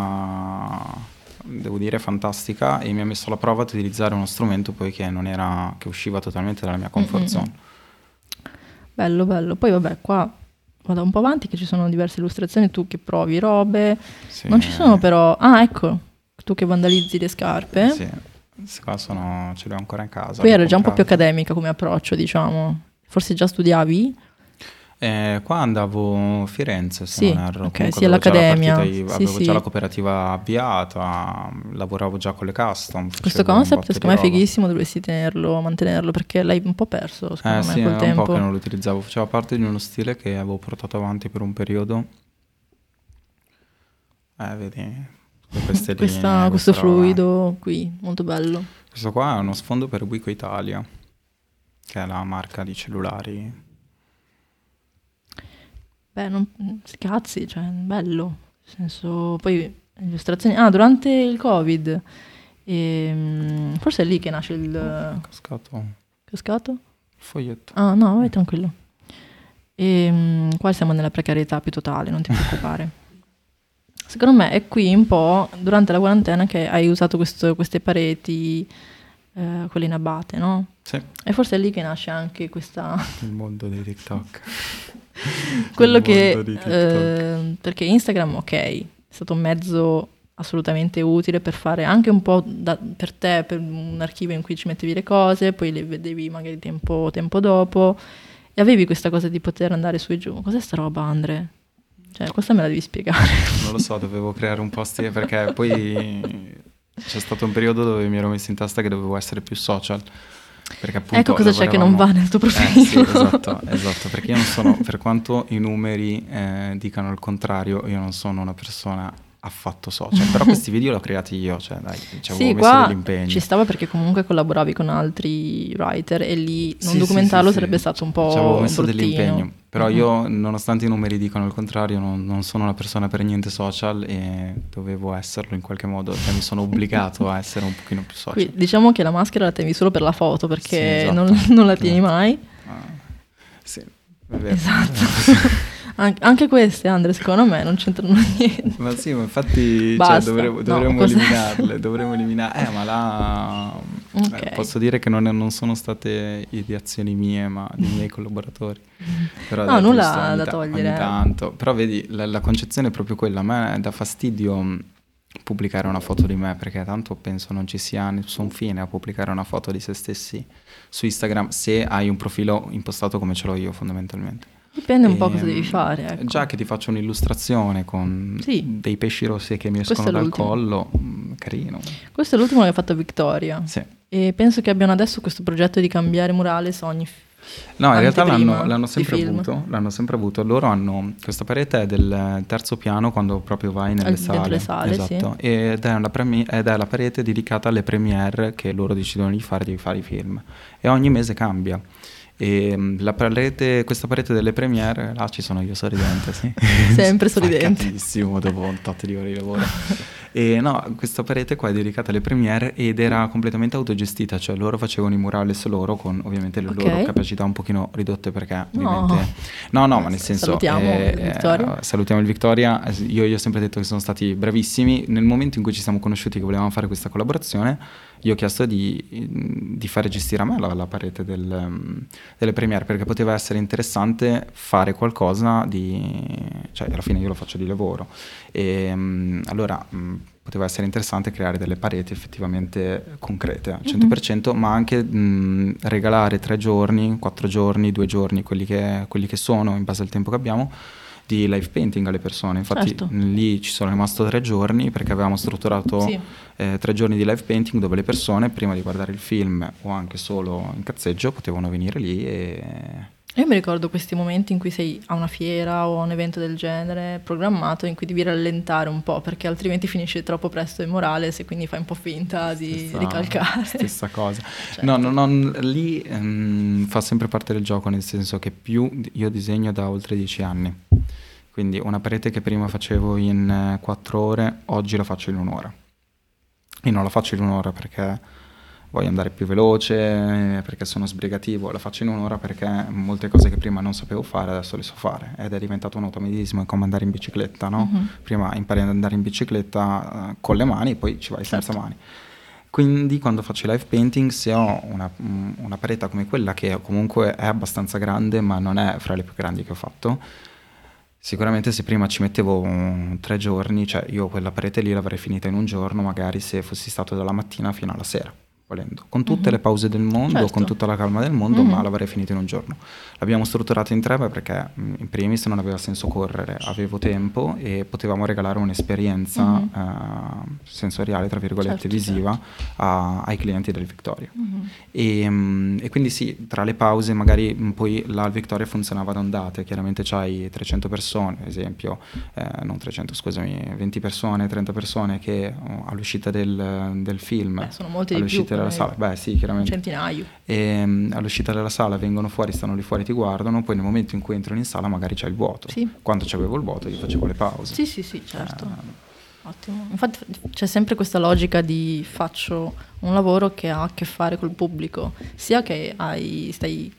devo dire, fantastica e mi ha messo alla prova ad utilizzare uno strumento poi che non era, che usciva totalmente dalla mia comfort Mm-mm. zone. Bello, bello. Poi vabbè, qua vado un po' avanti che ci sono diverse illustrazioni, tu che provi robe. Sì. Non ci sono però... Ah, ecco, tu che vandalizzi le scarpe. Sì, queste qua sono, ce le ho ancora in casa. Poi era già un po' più accademica come approccio, diciamo. Forse già studiavi? Eh, qua andavo a Firenze, se Sì, non erro. ok, Comunque sì, all'Accademia. partita- Sì, avevo sì. già la cooperativa avviata, lavoravo già con le custom. Questo concept secondo me è fighissimo, dovresti tenerlo, mantenerlo, perché l'hai un po' perso, secondo Eh me, sì, col è un tempo. po' che non lo utilizzavo, faceva parte di uno stile che avevo portato avanti per un periodo. Eh, vedi, Questa- linee, questo fluido qui, molto bello. Questo qua è uno sfondo per Wico Italia, che è la marca di cellulari. Beh, non, cazzi, cioè, bello. Nel senso, poi illustrazioni... Ah, durante il Covid, ehm, forse è lì che nasce il È cascato il cascato? foglietto. Ah, no, vai tranquillo. E, qua siamo nella precarietà più totale, non ti preoccupare. Secondo me è qui un po' durante la quarantena che hai usato questo- queste pareti, eh, quelle in abate, no? Sì, E forse è lì che nasce anche questa... il mondo dei TikTok. quello che... eh, perché Instagram, ok, è stato un mezzo assolutamente utile per fare anche un po' da- per te, per un archivio in cui ci mettevi le cose, poi le vedevi magari tempo, tempo dopo e avevi questa cosa di poter andare su e giù. Cos'è sta roba, Andre? Cioè, questa me la devi spiegare. Non lo so, dovevo creare un post perché poi c'è stato un periodo dove mi ero messo in testa che dovevo essere più social. Ecco cosa c'è che non va nel tuo Eh, profilo. sì, esatto, esatto, perché io non sono, per quanto i numeri eh, dicano il contrario, io non sono una persona affatto social, però questi video li ho creati io, cioè dai, ci avevo sì, messo dell'impegno. ci stava perché comunque collaboravi con altri writer e lì non Sì, documentarlo sì, sì, sarebbe stato un po' Ci avevo messo bruttino. dell'impegno, però Mhm. io nonostante i numeri dicano il contrario non, non sono una persona per niente social e dovevo esserlo in qualche modo, cioè mi sono obbligato a essere un pochino più social. Qui, diciamo che la maschera la tenevi solo per la foto perché esatto. non, non la tieni Esatto. mai. Ah, sì, è vero. Esatto. An- anche queste, Andre, secondo me non c'entrano niente. Ma sì, ma infatti cioè, dovremmo, No, dovremmo cos'è? eliminarle, dovremmo eliminare. Eh, ma là Ok. eh, posso dire che non, non sono state ideazioni mie, ma dei miei collaboratori. Però No, nulla da ta- togliere. ogni tanto. Però vedi, la, la concezione è proprio quella. A me dà fastidio mh, pubblicare una foto di me perché tanto penso non ci sia nessun fine a pubblicare una foto di se stessi su Instagram se hai un profilo impostato come ce l'ho io fondamentalmente. Dipende un po' Ehm, cosa devi fare. ecco. Già che ti faccio un'illustrazione con Sì. dei pesci rossi che mi escono dal l'ultimo. collo, mm, carino. Questo è l'ultimo che ha fatto Victoria. Sì. E penso che abbiano adesso questo progetto di cambiare murales ogni... No, in realtà l'hanno, l'hanno sempre avuto, l'hanno sempre avuto. Loro hanno questa parete è del terzo piano quando proprio vai nelle Al- sale. le sale, sì. esatto. Ed è, premi- ed è la parete dedicata alle premiere che loro decidono di fare, di fare i film. E ogni mese cambia. E mm, la parete, questa parete delle premiere, là ci sono io sorridente, sì. Sempre sorridente. Spaccatissimo dopo un tot di ore di lavoro. E no, questa parete qua è dedicata alle premiere ed era completamente autogestita, cioè loro facevano i murales loro con ovviamente le Ok. loro capacità un pochino ridotte perché No. ovviamente... No, no, ma nel senso... Salutiamo eh, il Victoria. eh, salutiamo il Victoria, io gli ho sempre detto che sono stati bravissimi. Nel momento in cui ci siamo conosciuti che volevamo fare questa collaborazione, gli ho chiesto di, di fare gestire a me la, la parete del, delle premiere perché poteva essere interessante fare qualcosa di... cioè alla fine io lo faccio di lavoro. E um, allora um, poteva essere interessante creare delle pareti effettivamente concrete al 100%, ma anche um, regalare tre giorni, quattro giorni, due giorni, quelli che, quelli che sono in base al tempo che abbiamo di live painting alle persone. Infatti Certo. lì ci sono rimasto tre giorni perché avevamo strutturato Sì. eh, tre giorni di live painting dove le persone prima di guardare il film o anche solo in cazzeggio potevano venire lì e Io mi ricordo questi momenti in cui sei a una fiera o a un evento del genere programmato in cui devi rallentare un po' perché altrimenti finisce troppo presto in Morales e quindi fai un po' finta di Stessa- ricalcare. Stessa cosa. Certo. No, no, no, lì ehm, fa sempre parte del gioco, nel senso che più io disegno da oltre dieci anni. Quindi una parete che prima facevo in eh, quattro ore, oggi la faccio in un'ora. E non la faccio in un'ora perché voglio andare più veloce, perché sono sbrigativo, la faccio in un'ora perché molte cose che prima non sapevo fare adesso le so fare ed è diventato un automatismo, è come andare in bicicletta, no? Mhm. Prima impari ad andare in bicicletta eh, con le mani, poi ci vai senza Certo. mani. Quindi quando faccio live painting, se ho una, mm, una parete come quella, che comunque è abbastanza grande, ma non è fra le più grandi che ho fatto, sicuramente se prima ci mettevo mm, tre giorni, cioè io quella parete lì l'avrei finita in un giorno, magari se fossi stato dalla mattina fino alla sera, volendo. Con tutte Mhm. le pause del mondo, Certo. con tutta la calma del mondo, Mhm. ma l'avrei finito in un giorno. L'abbiamo strutturato in tre perché mm, in primis non aveva senso correre, avevo tempo e potevamo regalare un'esperienza Mhm. eh, sensoriale, tra virgolette, Certo, visiva a- ai clienti del Victoria. Mhm. E, mm, e quindi sì, tra le pause magari mm, poi là al Victoria funzionava ad ondate, chiaramente c'hai 300 persone, ad esempio, eh, non 300 scusami, 20 persone, 30 persone che oh, all'uscita del, del film, Beh, sono di all'uscita magari. sala, beh sì, chiaramente, Centinaio. e, mm, all'uscita dalla sala vengono fuori, stanno lì fuori, ti guardano, poi nel momento in cui entrano in sala magari c'è il vuoto. Sì. Quando c'avevo il vuoto io facevo le pause. Sì, sì, sì, certo. Eh, Ottimo. Infatti c'è sempre questa logica di faccio un lavoro che ha a che fare col pubblico, sia che hai, stai,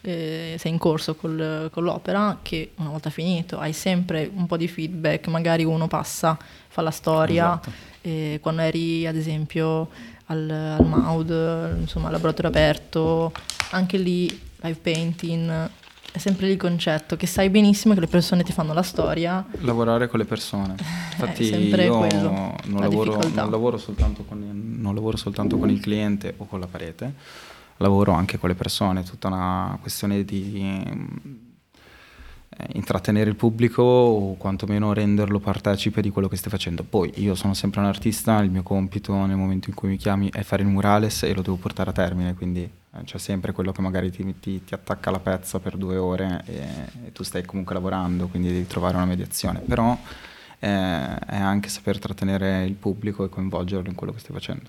eh, sei in corso col- con l'opera, che una volta finito hai sempre un po' di feedback, magari uno passa, fa la storia, Esatto. e quando eri ad esempio al, al MAUD, insomma al laboratorio aperto, anche lì live painting, è sempre lì il concetto che sai benissimo che le persone ti fanno la storia Lavorare con le persone. Infatti sempre io quello, non la lavoro, non lavoro soltanto con il, non lavoro soltanto con il cliente o con la parete, lavoro anche con le persone, è tutta una questione di intrattenere il pubblico o quantomeno renderlo partecipe di quello che stai facendo. Poi io sono sempre un artista, il mio compito nel momento in cui mi chiami è fare il murales e lo devo portare a termine, quindi eh, c'è sempre quello che magari ti, ti- ti attacca la pezza per due ore e, e tu stai comunque lavorando, quindi devi trovare una mediazione. Però eh, è anche saper trattenere il pubblico e coinvolgerlo in quello che stai facendo.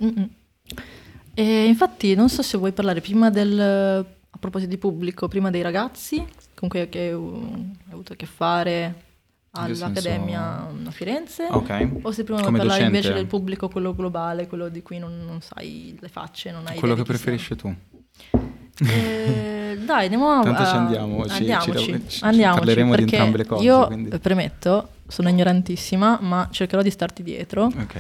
Infatti non so se vuoi parlare prima del, proposito di pubblico, prima dei ragazzi con cui hai avuto a che fare all'Accademia senso? a Firenze, Ok. o se prima vuoi parlare docente? invece del pubblico, quello globale, quello di cui non, non sai le facce, non hai Quello che preferisci tu. Eh, dai, andiamo a... Tanto ci andiamo, ci- ci- andiamoci, ci- andiamoci, parleremo di perché entrambe le cose, Io quindi. eh, premetto, sono ignorantissima, ma cercherò di starti dietro. Ok.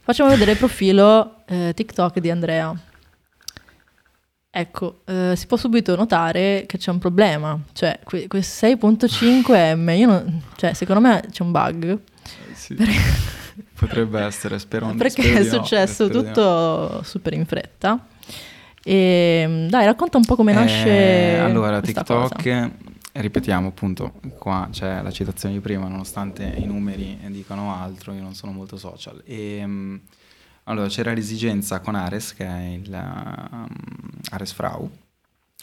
Facciamo vedere il profilo eh, TikTok di Andrea. Ecco, eh, si può subito notare che c'è un problema, cioè que- que 6.5M, io non- cioè, secondo me c'è un bug, Sì. Potrebbe essere, spero perché spero è no, successo no. tutto super in fretta. E, dai, racconta un po' come nasce Eh, allora, TikTok, cosa. eh, ripetiamo appunto, qua c'è la citazione di prima, nonostante i numeri dicono altro, io non sono molto social. E, mm, allora, c'era l'esigenza con Ares, che è il um, Ares Frau,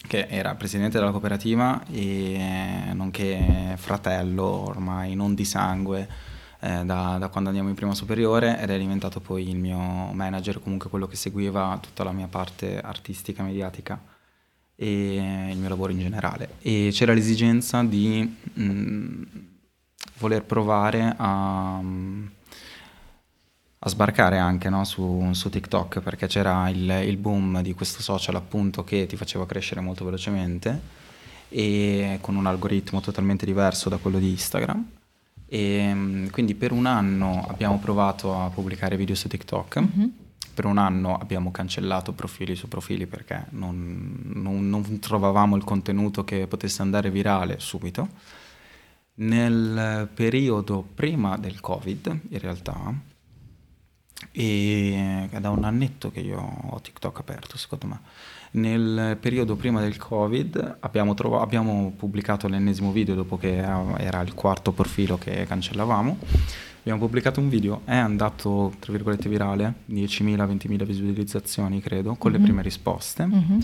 che era presidente della cooperativa e eh, nonché fratello ormai non di sangue eh, da, da quando andiamo in prima superiore ed è diventato poi il mio manager, comunque quello che seguiva tutta la mia parte artistica, mediatica e il mio lavoro in generale. E c'era l'esigenza di mm, voler provare a, a sbarcare anche no, su, su TikTok perché c'era il, il boom di questo social appunto che ti faceva crescere molto velocemente e con un algoritmo totalmente diverso da quello di Instagram. E mm, quindi per un anno abbiamo provato a pubblicare video su TikTok. Mhm. Per un anno abbiamo cancellato profili su profili perché non, non- non trovavamo il contenuto che potesse andare virale subito. Nel periodo prima del Covid, in realtà, e è da un annetto che io ho TikTok aperto, secondo me. Nel periodo prima del Covid abbiamo, trov- abbiamo pubblicato l'ennesimo video dopo che era il quarto profilo che cancellavamo. Abbiamo pubblicato un video, è andato tra virgolette virale, 10.000-20.000 visualizzazioni credo, con mm-hmm. le prime risposte. Mm-hmm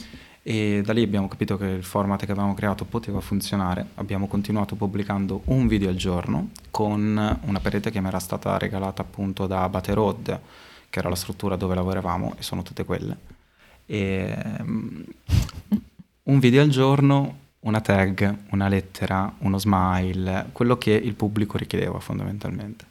e da lì abbiamo capito che il format che avevamo creato poteva funzionare. Abbiamo continuato pubblicando un video al giorno con una parete che mi era stata regalata appunto da Abate Road, che era la struttura dove lavoravamo e sono tutte quelle. E, um, un video al giorno, una tag, una lettera, uno smile, quello che il pubblico richiedeva fondamentalmente.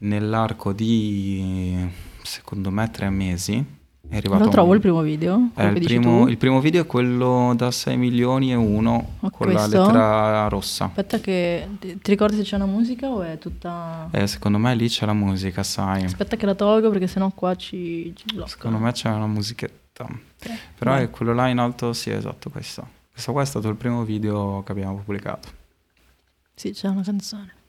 Nell'arco di secondo me tre mesi è arrivato Lo trovo un... il primo video? Eh, il, primo, il, primo, video è quello da 6 milioni e 1 oh, con questo? la lettera rossa. Aspetta che ti ricordi se c'è una musica o è tutta... Eh, secondo me lì c'è la musica, sai. Aspetta che la tolgo perché sennò qua ci, ci blocca. Secondo me c'è una musichetta. Eh, Però è quello là in alto, sì esatto questo. Questo qua è stato il primo video che abbiamo pubblicato. Sì, c'è una canzone.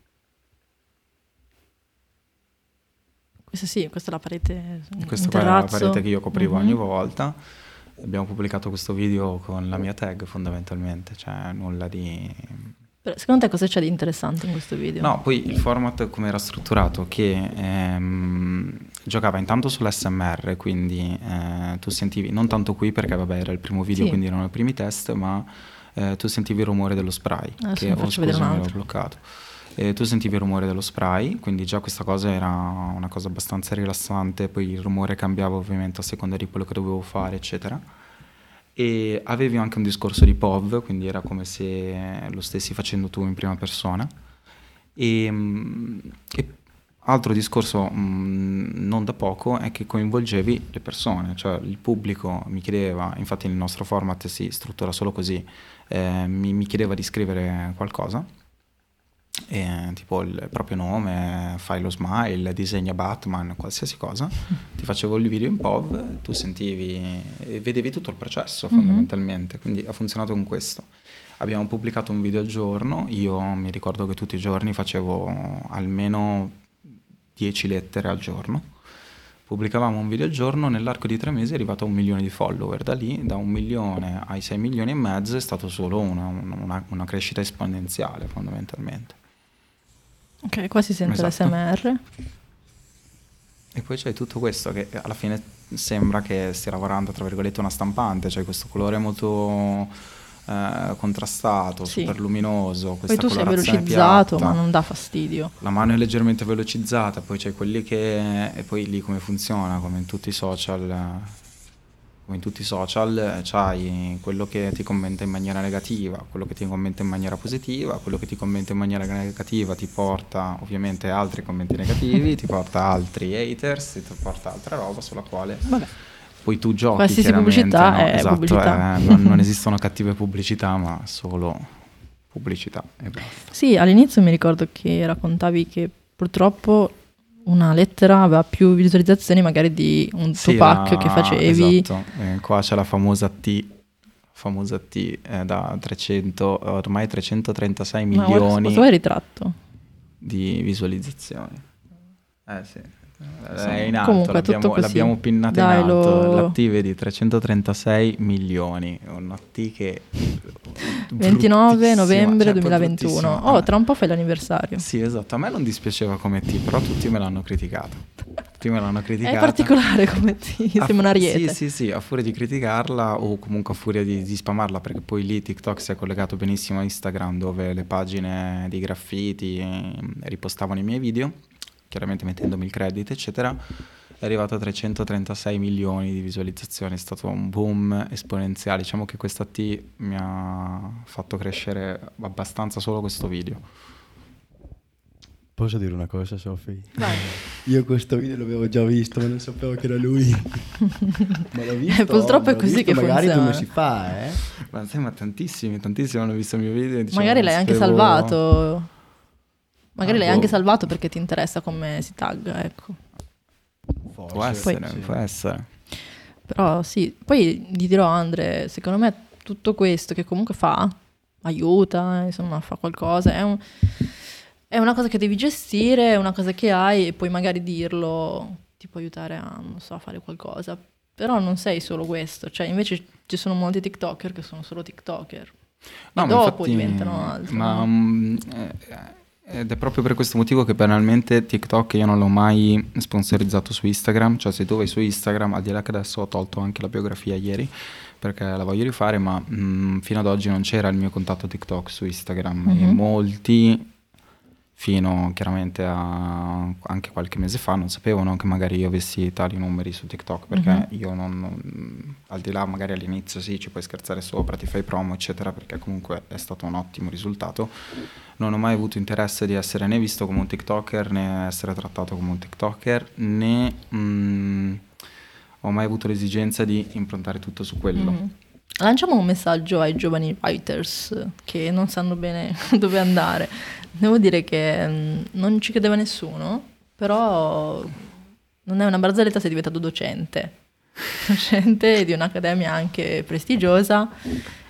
Questa sì, questa è la parete. Questa è la parete che io coprivo mm-hmm. ogni volta. Abbiamo pubblicato questo video con la mia tag fondamentalmente, cioè nulla di... Però secondo te cosa c'è di interessante in questo video? No, poi il format come era strutturato, che ehm, giocava intanto sull'SMR, quindi eh, tu sentivi, non tanto qui perché vabbè era il primo video, sì. quindi erano i primi test, ma eh, tu sentivi il rumore dello spray, Adesso che oh, scusa, mi bloccato e tu sentivi il rumore dello spray, quindi già questa cosa era una cosa abbastanza rilassante, poi il rumore cambiava ovviamente a seconda di quello che dovevo fare, eccetera. E avevi anche un discorso di POV, quindi era come se lo stessi facendo tu in prima persona. E, mm, e altro discorso mh, mm, non da poco è che coinvolgevi le persone, cioè il pubblico mi chiedeva, infatti il nostro format si struttura solo così, eh, mi, mi chiedeva di scrivere qualcosa e, tipo il proprio nome, fai lo smile, disegna Batman, qualsiasi cosa, ti facevo il video in POV, tu sentivi e vedevi tutto il processo mhm. fondamentalmente, mm-hmm. quindi ha funzionato con questo. Abbiamo pubblicato un video al giorno, io mi ricordo che tutti i giorni facevo almeno 10 lettere al giorno, pubblicavamo un video al giorno, nell'arco di tre mesi è arrivato a un milione di follower, da lì da un milione ai 6 milioni e mezzo è stato solo una, una, una crescita esponenziale fondamentalmente. Ok, qua si sente esatto. l'SMR. E poi c'è tutto questo che alla fine sembra che stia lavorando tra virgolette una stampante, c'è questo colore molto eh, contrastato, sì. super luminoso. Poi tu sei velocizzato, piatta. ma non dà fastidio. La mano è leggermente velocizzata, poi c'è quelli che... e poi lì come funziona, come in tutti i social come in tutti i social, c'hai quello che ti commenta in maniera negativa, quello che ti commenta in maniera positiva, quello che ti commenta in maniera negativa ti porta ovviamente altri commenti negativi, ti porta altri haters, ti porta altra roba sulla quale Vabbè. poi tu giochi. Qualsiasi pubblicità no? esatto, pubblicità. Eh, non, non esistono cattive pubblicità, ma solo pubblicità e basta. Sì, all'inizio mi ricordo che raccontavi che purtroppo una lettera aveva più visualizzazioni magari di un sì, Tupac la, che facevi. Esatto, eh, qua c'è la famosa T, famosa T eh, da 300, ormai 336 milioni. Ma è il ritratto? Di visualizzazioni. Eh sì. È in alto, Comunque, l'abbiamo, l'abbiamo pinnata Dai, in alto. Lo... La T vedi 336 milioni. Una T che 29 novembre cioè, 2021. Oh, tra un po' fai l'anniversario. Sì, esatto. A me non dispiaceva come T, però tutti me l'hanno criticata. Tutti me l'hanno criticata. È particolare come T, sembra una ariete. Sì, sì, sì, a furia di criticarla o comunque a furia di, di spammarla, perché poi lì TikTok si è collegato benissimo a Instagram, dove le pagine di graffiti eh, ripostavano i miei video chiaramente mettendomi il credit, eccetera, è arrivato a 336 milioni di visualizzazioni, è stato un boom esponenziale. Diciamo che questa T mi ha fatto crescere abbastanza solo questo video. Posso dire una cosa, Sofì? Io questo video l'avevo già visto, ma non sapevo che era lui. ma l'ho visto. Eh, purtroppo è così che magari funziona. come si fa, eh? Ma sai, ma tantissimi, tantissimi hanno visto il mio video. Diciamo, magari l'hai anche salvato. Magari ah, l'hai boh. anche salvato perché ti interessa come si tagga, ecco. Forse, può essere, Poi, può essere. Però sì, poi gli dirò Andre, secondo me tutto questo che comunque fa, aiuta, insomma fa qualcosa, è, un, è una cosa che devi gestire, è una cosa che hai e poi magari dirlo ti può aiutare a, non so, a fare qualcosa. Però non sei solo questo, cioè invece ci sono molti TikToker che sono solo TikToker. No, e dopo infatti, diventano altri. Ma, um, eh, ed è proprio per questo motivo che banalmente TikTok io non l'ho mai sponsorizzato su Instagram, cioè se tu vai su Instagram, al di là che adesso ho tolto anche la biografia ieri perché la voglio rifare, ma mh, mm, fino ad oggi non c'era il mio contatto TikTok su Instagram mm-hmm. e mhm. molti fino chiaramente a anche qualche mese fa non sapevano che magari io avessi tali numeri su TikTok perché mm-hmm. io non, non, al di là magari all'inizio sì ci puoi scherzare sopra ti fai promo eccetera perché comunque è stato un ottimo risultato non ho mai avuto interesse di essere né visto come un TikToker né essere trattato come un TikToker né mh, mm, ho mai avuto l'esigenza di improntare tutto su quello mm-hmm. Lanciamo un messaggio ai giovani writers che non sanno bene dove andare. Devo dire che mm, non ci credeva nessuno, però non è una barzelletta, sei diventato docente. Docente di un'accademia anche prestigiosa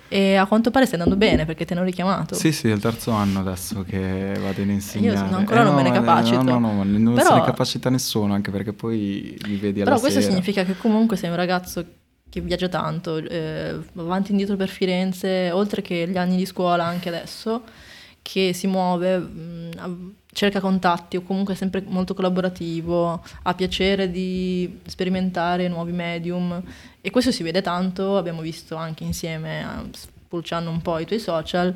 e a quanto pare stai andando bene perché ti hanno richiamato. Sì, sì, è il terzo anno adesso che vado in insegnare. Io ancora eh, non no, me ne capacito. No, no, no, non però, se ne capacita nessuno anche perché poi mi vedi alla Però questo sera. significa che comunque sei un ragazzo che viaggia tanto, eh, avanti e indietro per Firenze, oltre che gli anni di scuola anche adesso che si muove, mh, cerca contatti o comunque è sempre molto collaborativo, ha piacere di sperimentare nuovi medium e questo si vede tanto, abbiamo visto anche insieme, spulciando un po' i tuoi social.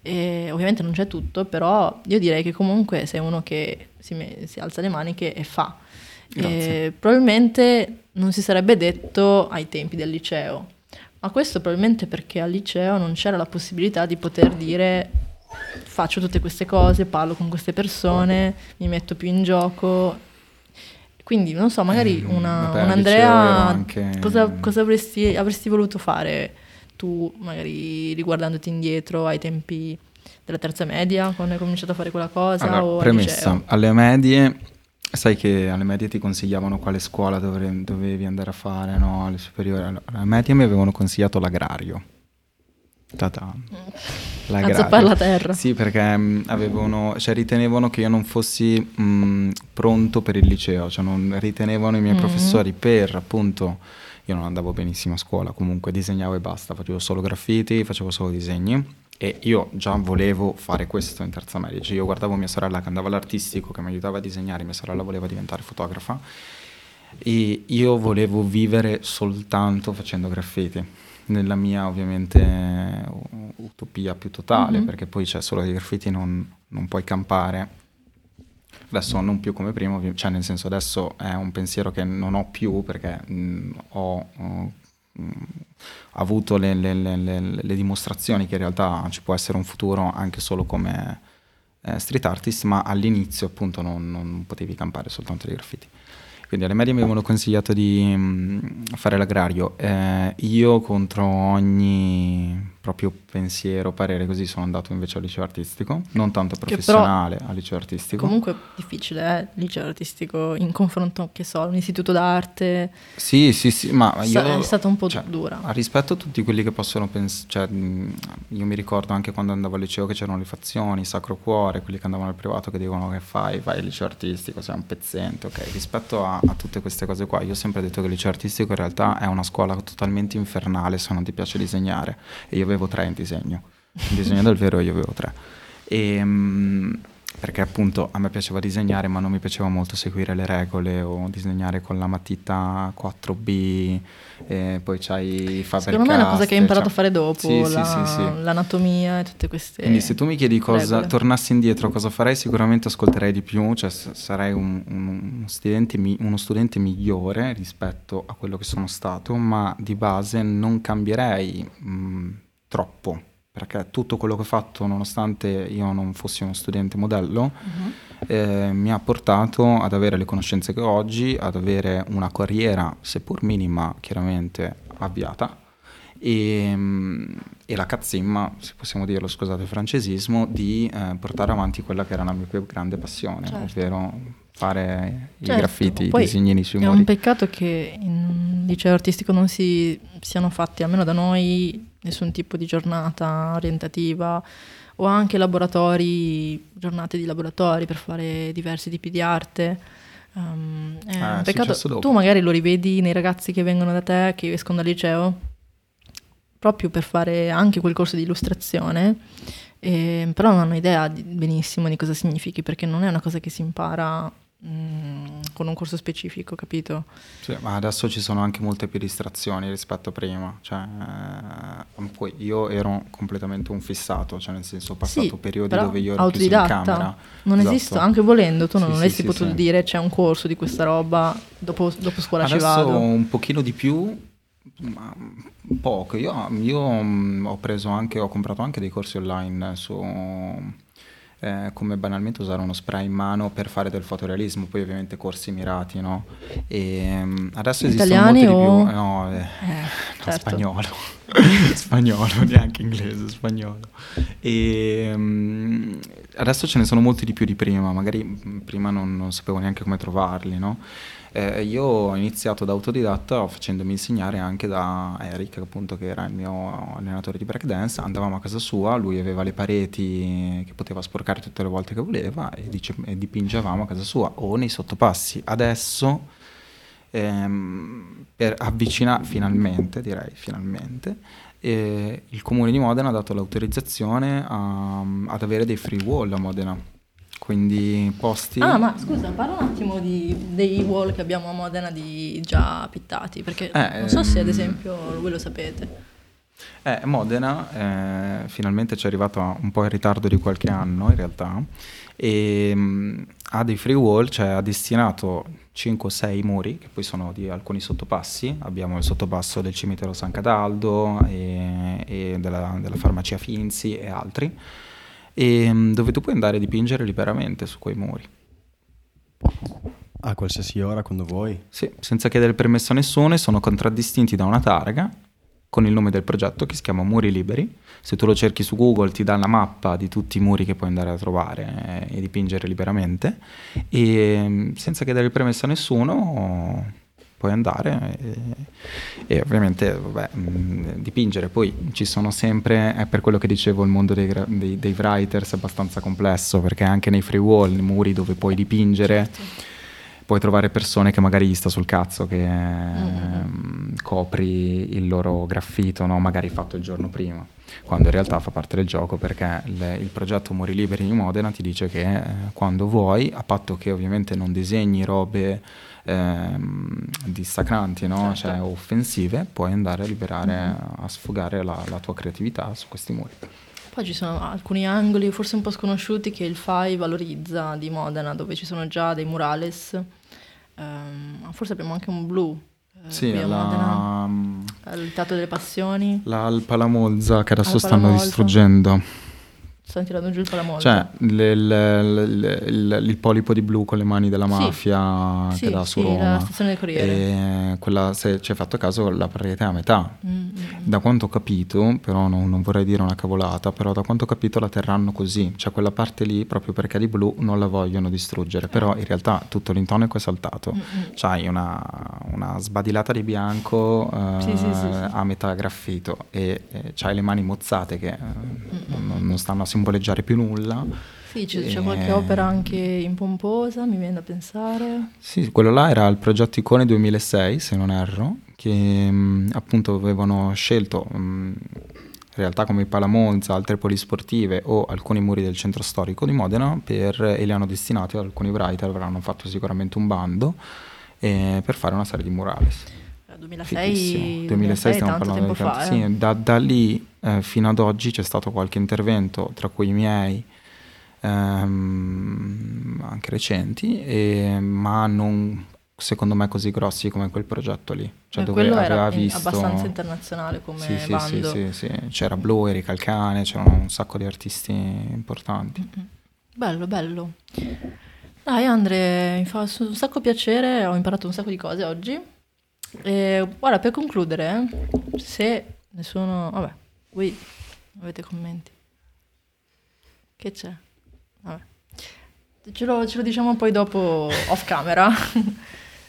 E ovviamente non c'è tutto, però io direi che comunque sei uno che si, si alza le maniche e fa. E probabilmente non si sarebbe detto ai tempi del liceo, ma questo probabilmente perché al liceo non c'era la possibilità di poter dire faccio tutte queste cose, parlo con queste persone, mi metto più in gioco. Quindi non so, magari eh, una, Vabbè, un Andrea, anche... cosa, cosa avresti, avresti, voluto fare tu, magari riguardandoti indietro ai tempi della terza media, quando hai cominciato a fare quella cosa? Allora, o premessa, alle medie, sai che alle medie ti consigliavano quale scuola dovevi, dovevi andare a fare, no? Alle superiori. alle medie mi avevano consigliato l'agrario Ta-ta. La per la terra. Sì, perché mh, mm, avevano, cioè, ritenevano che io non fossi mh, mm, pronto per il liceo, cioè non ritenevano i miei mm-hmm. professori per appunto io non andavo benissimo a scuola, comunque disegnavo e basta, facevo solo graffiti, facevo solo disegni e io già volevo fare questo in terza media, cioè io guardavo mia sorella che andava all'artistico, che mi aiutava a disegnare, mia sorella voleva diventare fotografa e io volevo vivere soltanto facendo graffiti nella mia ovviamente utopia più totale, mm-hmm. perché poi c'è solo dei graffiti, non, non, puoi campare. Adesso non più come prima, cioè nel senso adesso è un pensiero che non ho più perché mh, ho, ho mh, avuto le, le, le, le, dimostrazioni che in realtà ci può essere un futuro anche solo come eh, street artist, ma all'inizio appunto non, non potevi campare soltanto dei graffiti. Quindi alle medie mi avevano consigliato di mh, fare l'agrario. Eh, io contro ogni proprio pensiero, parere, così sono andato invece al liceo artistico, non tanto professionale, al liceo artistico. Comunque difficile, eh, il liceo artistico in confronto, che so, un istituto d'arte. Sì, sì, sì, ma io... È stata un po' cioè, dura. Rispetto a tutti quelli che possono pensare, cioè, io mi ricordo anche quando andavo al liceo che c'erano le fazioni, Sacro Cuore, quelli che andavano al privato che dicono che fai, fai il liceo artistico, sei un pezzente, ok? Rispetto a, a tutte queste cose qua, io ho sempre detto che il liceo artistico in realtà è una scuola totalmente infernale se non ti piace disegnare. E io avevo avevo tre in disegno, in disegno del vero io avevo tre. E, um, perché appunto a me piaceva disegnare ma non mi piaceva molto seguire le regole o disegnare con la matita 4B e poi c'hai Faber Secondo me è una cosa che hai imparato cioè... a fare dopo, sì, la, sì, sì, l'anatomia e tutte queste Quindi se tu mi chiedi cosa, regole. tornassi indietro cosa farei sicuramente ascolterei di più, cioè sarei un, un, uno, studente, uno studente migliore rispetto a quello che sono stato ma di base non cambierei... Mh, troppo, perché tutto quello che ho fatto, nonostante io non fossi uno studente modello, uh-huh. eh, mi ha portato ad avere le conoscenze che ho oggi, ad avere una carriera, seppur minima, chiaramente avviata. E, e la cazzimma, se possiamo dirlo, scusate il francesismo, di eh, portare avanti quella che era la mia più grande passione, certo. ovvero fare certo. i graffiti, i disegnini sui muri. È un peccato che in liceo artistico non si siano fatti, almeno da noi, nessun tipo di giornata orientativa o anche laboratori, giornate di laboratori per fare diversi tipi di arte. Um, è Eh, un peccato. Tu magari lo rivedi nei ragazzi che vengono da te, che escono dal liceo, proprio per fare anche quel corso di illustrazione, e- però non hanno idea di- benissimo di cosa significhi, perché non è una cosa che si impara mm, con un corso specifico, capito? Sì, ma adesso ci sono anche molte più distrazioni rispetto a prima. Cioè, eh, poi io ero completamente un fissato, cioè nel senso ho passato Sì, periodi dove io ero chiuso in camera. Non Esatto. esiste, anche volendo, tu non Sì, avresti potuto dire c'è un corso di questa roba, dopo, dopo scuola ci Adesso vado. un pochino di più, ma poco. Io, io, mm, ho preso anche, ho comprato anche dei corsi online su eh, come banalmente usare uno spray in mano per fare del fotorealismo, poi ovviamente corsi mirati, no? E mm, adesso esistono Italiani molti di o- più. No, eh, Eh, no, certo. spagnolo. spagnolo, neanche inglese, spagnolo. E mm, adesso ce ne sono molti di più di prima, magari prima non, non sapevo neanche come trovarli, no? Eh, io ho iniziato da autodidatta facendomi insegnare anche da Eric, appunto, che era il mio allenatore di breakdance. Andavamo a casa sua, lui aveva le pareti che poteva sporcare tutte le volte che voleva e, dice- e dipingevamo a casa sua o nei sottopassi. Adesso ehm, per avvicinare finalmente, direi finalmente, eh, il comune di Modena ha dato l'autorizzazione a- ad avere dei free wall a Modena. Quindi posti... Ah, ma scusa, parla un attimo di, dei wall che abbiamo a Modena di già pittati, perché Eh, non so se ad ehm, esempio voi lo sapete. Eh, Modena eh, finalmente ci è arrivato un po' in ritardo di qualche anno in realtà e mh, ha dei free wall, cioè ha destinato 5 o 6 muri che poi sono di alcuni sottopassi, abbiamo il sottopasso del cimitero San Cataldo e, e della, della farmacia Finzi e altri, e, mh, dove tu puoi andare a dipingere liberamente su quei muri. A qualsiasi ora, quando vuoi. Sì, senza chiedere permesso a nessuno e sono contraddistinti da una targa con il nome del progetto che si chiama Muri Liberi. Se tu lo cerchi su Google ti dà la mappa di tutti i muri che puoi andare a trovare eh, e dipingere liberamente e mm, senza chiedere il permesso a nessuno puoi andare e, e ovviamente vabbè, mh, dipingere. Poi ci sono sempre, è per quello che dicevo, il mondo dei, dei, dei writers è abbastanza complesso perché anche nei free wall, nei muri dove puoi dipingere puoi trovare persone che magari gli sta sul cazzo che ehm, copri il loro graffito, no? magari fatto il giorno prima, quando in realtà fa parte del gioco perché il, il progetto Muri Liberi di Modena ti dice che eh, quando vuoi, a patto che ovviamente non disegni robe ehm, dissacranti no? Certo. cioè offensive, puoi andare a liberare, a sfogare la, la tua creatività su questi muri. Poi ci sono alcuni angoli forse un po' sconosciuti che il FAI valorizza di Modena, dove ci sono già dei murales. Ehm, forse abbiamo anche un blu eh, Sì, la, Modena, al Teatro delle Passioni. la al Palamozza che adesso Al stanno distruggendo. Stanno tirando giù il palamolto. Cioè, il, polipo di blu con le mani della Sì. mafia Sì, che dà sì, su la Roma. stazione del Corriere. E quella, se ci hai fatto caso, la parete è a metà. Mm, mm, mm. Da quanto ho capito, però non, non vorrei dire una cavolata, però da quanto ho capito la terranno così, cioè quella parte lì proprio perché di blu non la vogliono distruggere, però in realtà tutto l'intonaco è saltato, Mm, mm. c'hai una, una sbadilata di bianco eh, Sì, sì, sì, sì. a metà graffito e, e c'hai le mani mozzate che eh, Mm, non, non stanno a simboleggiare più nulla. Sì, c'è, E- qualche opera anche in pomposa, mi viene da pensare. Sì, quello là era il progetto Icone 2006, se non erro, che mh, appunto avevano scelto in realtà come Palamonza, altre polisportive o alcuni muri del centro storico di Modena per, e li hanno destinati ad alcuni writer, avranno fatto sicuramente un bando eh, per fare una serie di murales. Eh, 2006, Fighissimo. 2006 stiamo parlando tempo di fa. tanto- eh. sì, da, da lì eh, fino ad oggi c'è stato qualche intervento, tra cui i miei, ehm, anche recenti, e- ma non secondo me così grossi come quel progetto lì. Cioè Eh, dove quello aveva era visto... abbastanza internazionale come Sì, sì, sì, bando. sì, sì. C'era Blu, Erika Alcane, c'erano un sacco di artisti importanti. Mm-mm. Bello, bello. Dai Andre, mi fa un sacco piacere, ho imparato un sacco di cose oggi. E guarda, per concludere, se nessuno... Vabbè, voi avete commenti? Che c'è? Vabbè. Ce lo, ce lo diciamo poi dopo off camera.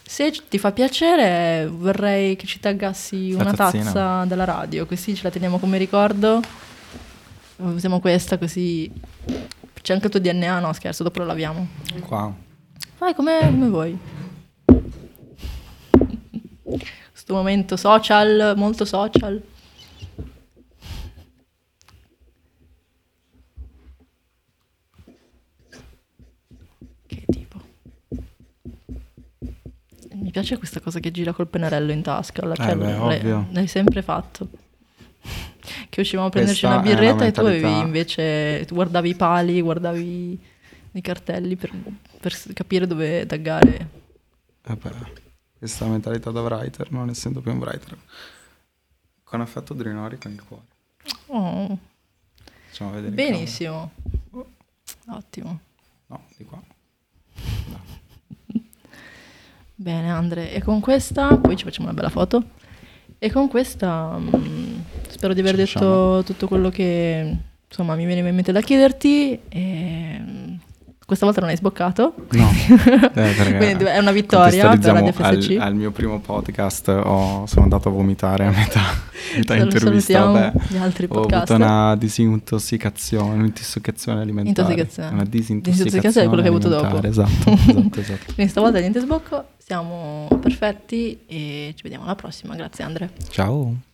Se ti fa piacere, vorrei che ci taggassi una tazza della radio, così ce la teniamo come ricordo. Usiamo questa così c'è anche il tuo DNA, no scherzo, dopo lo laviamo. Qua. Vai come, come vuoi. Questo momento social, molto social. Che tipo? Mi piace questa cosa che gira col pennarello in tasca. La, Eh, beh, l'hai, l'hai sempre fatto. Che uscivamo a prenderci Questa una è una birretta e tu avevi invece, tu guardavi i pali, guardavi i cartelli per, per capire dove taggare. Eh beh, questa mentalità da writer, non essendo più un writer. Con affetto Drinori con il cuore. Oh, Facciamo vedere. il benissimo. Ottimo. No, di qua. Bene Andre, e con questa, poi ci facciamo una bella foto. E con questa mm, spero di aver Ci detto lasciamo. tutto quello che insomma mi veniva in mente da chiederti. E, mm, questa volta non hai sboccato. No, eh, Quindi è una vittoria per la DFSC. al, al mio primo podcast ho- sono andato a vomitare a metà, metà Sal- intervista. Vabbè, gli altri ho avuto una disintossicazione, un'intossicazione alimentare. Intossicazione. Una Disintossicazione è quello che hai avuto dopo. Esatto, esatto, esatto. Quindi stavolta niente sbocco, siamo perfetti e ci vediamo alla prossima. Grazie Andre. Ciao.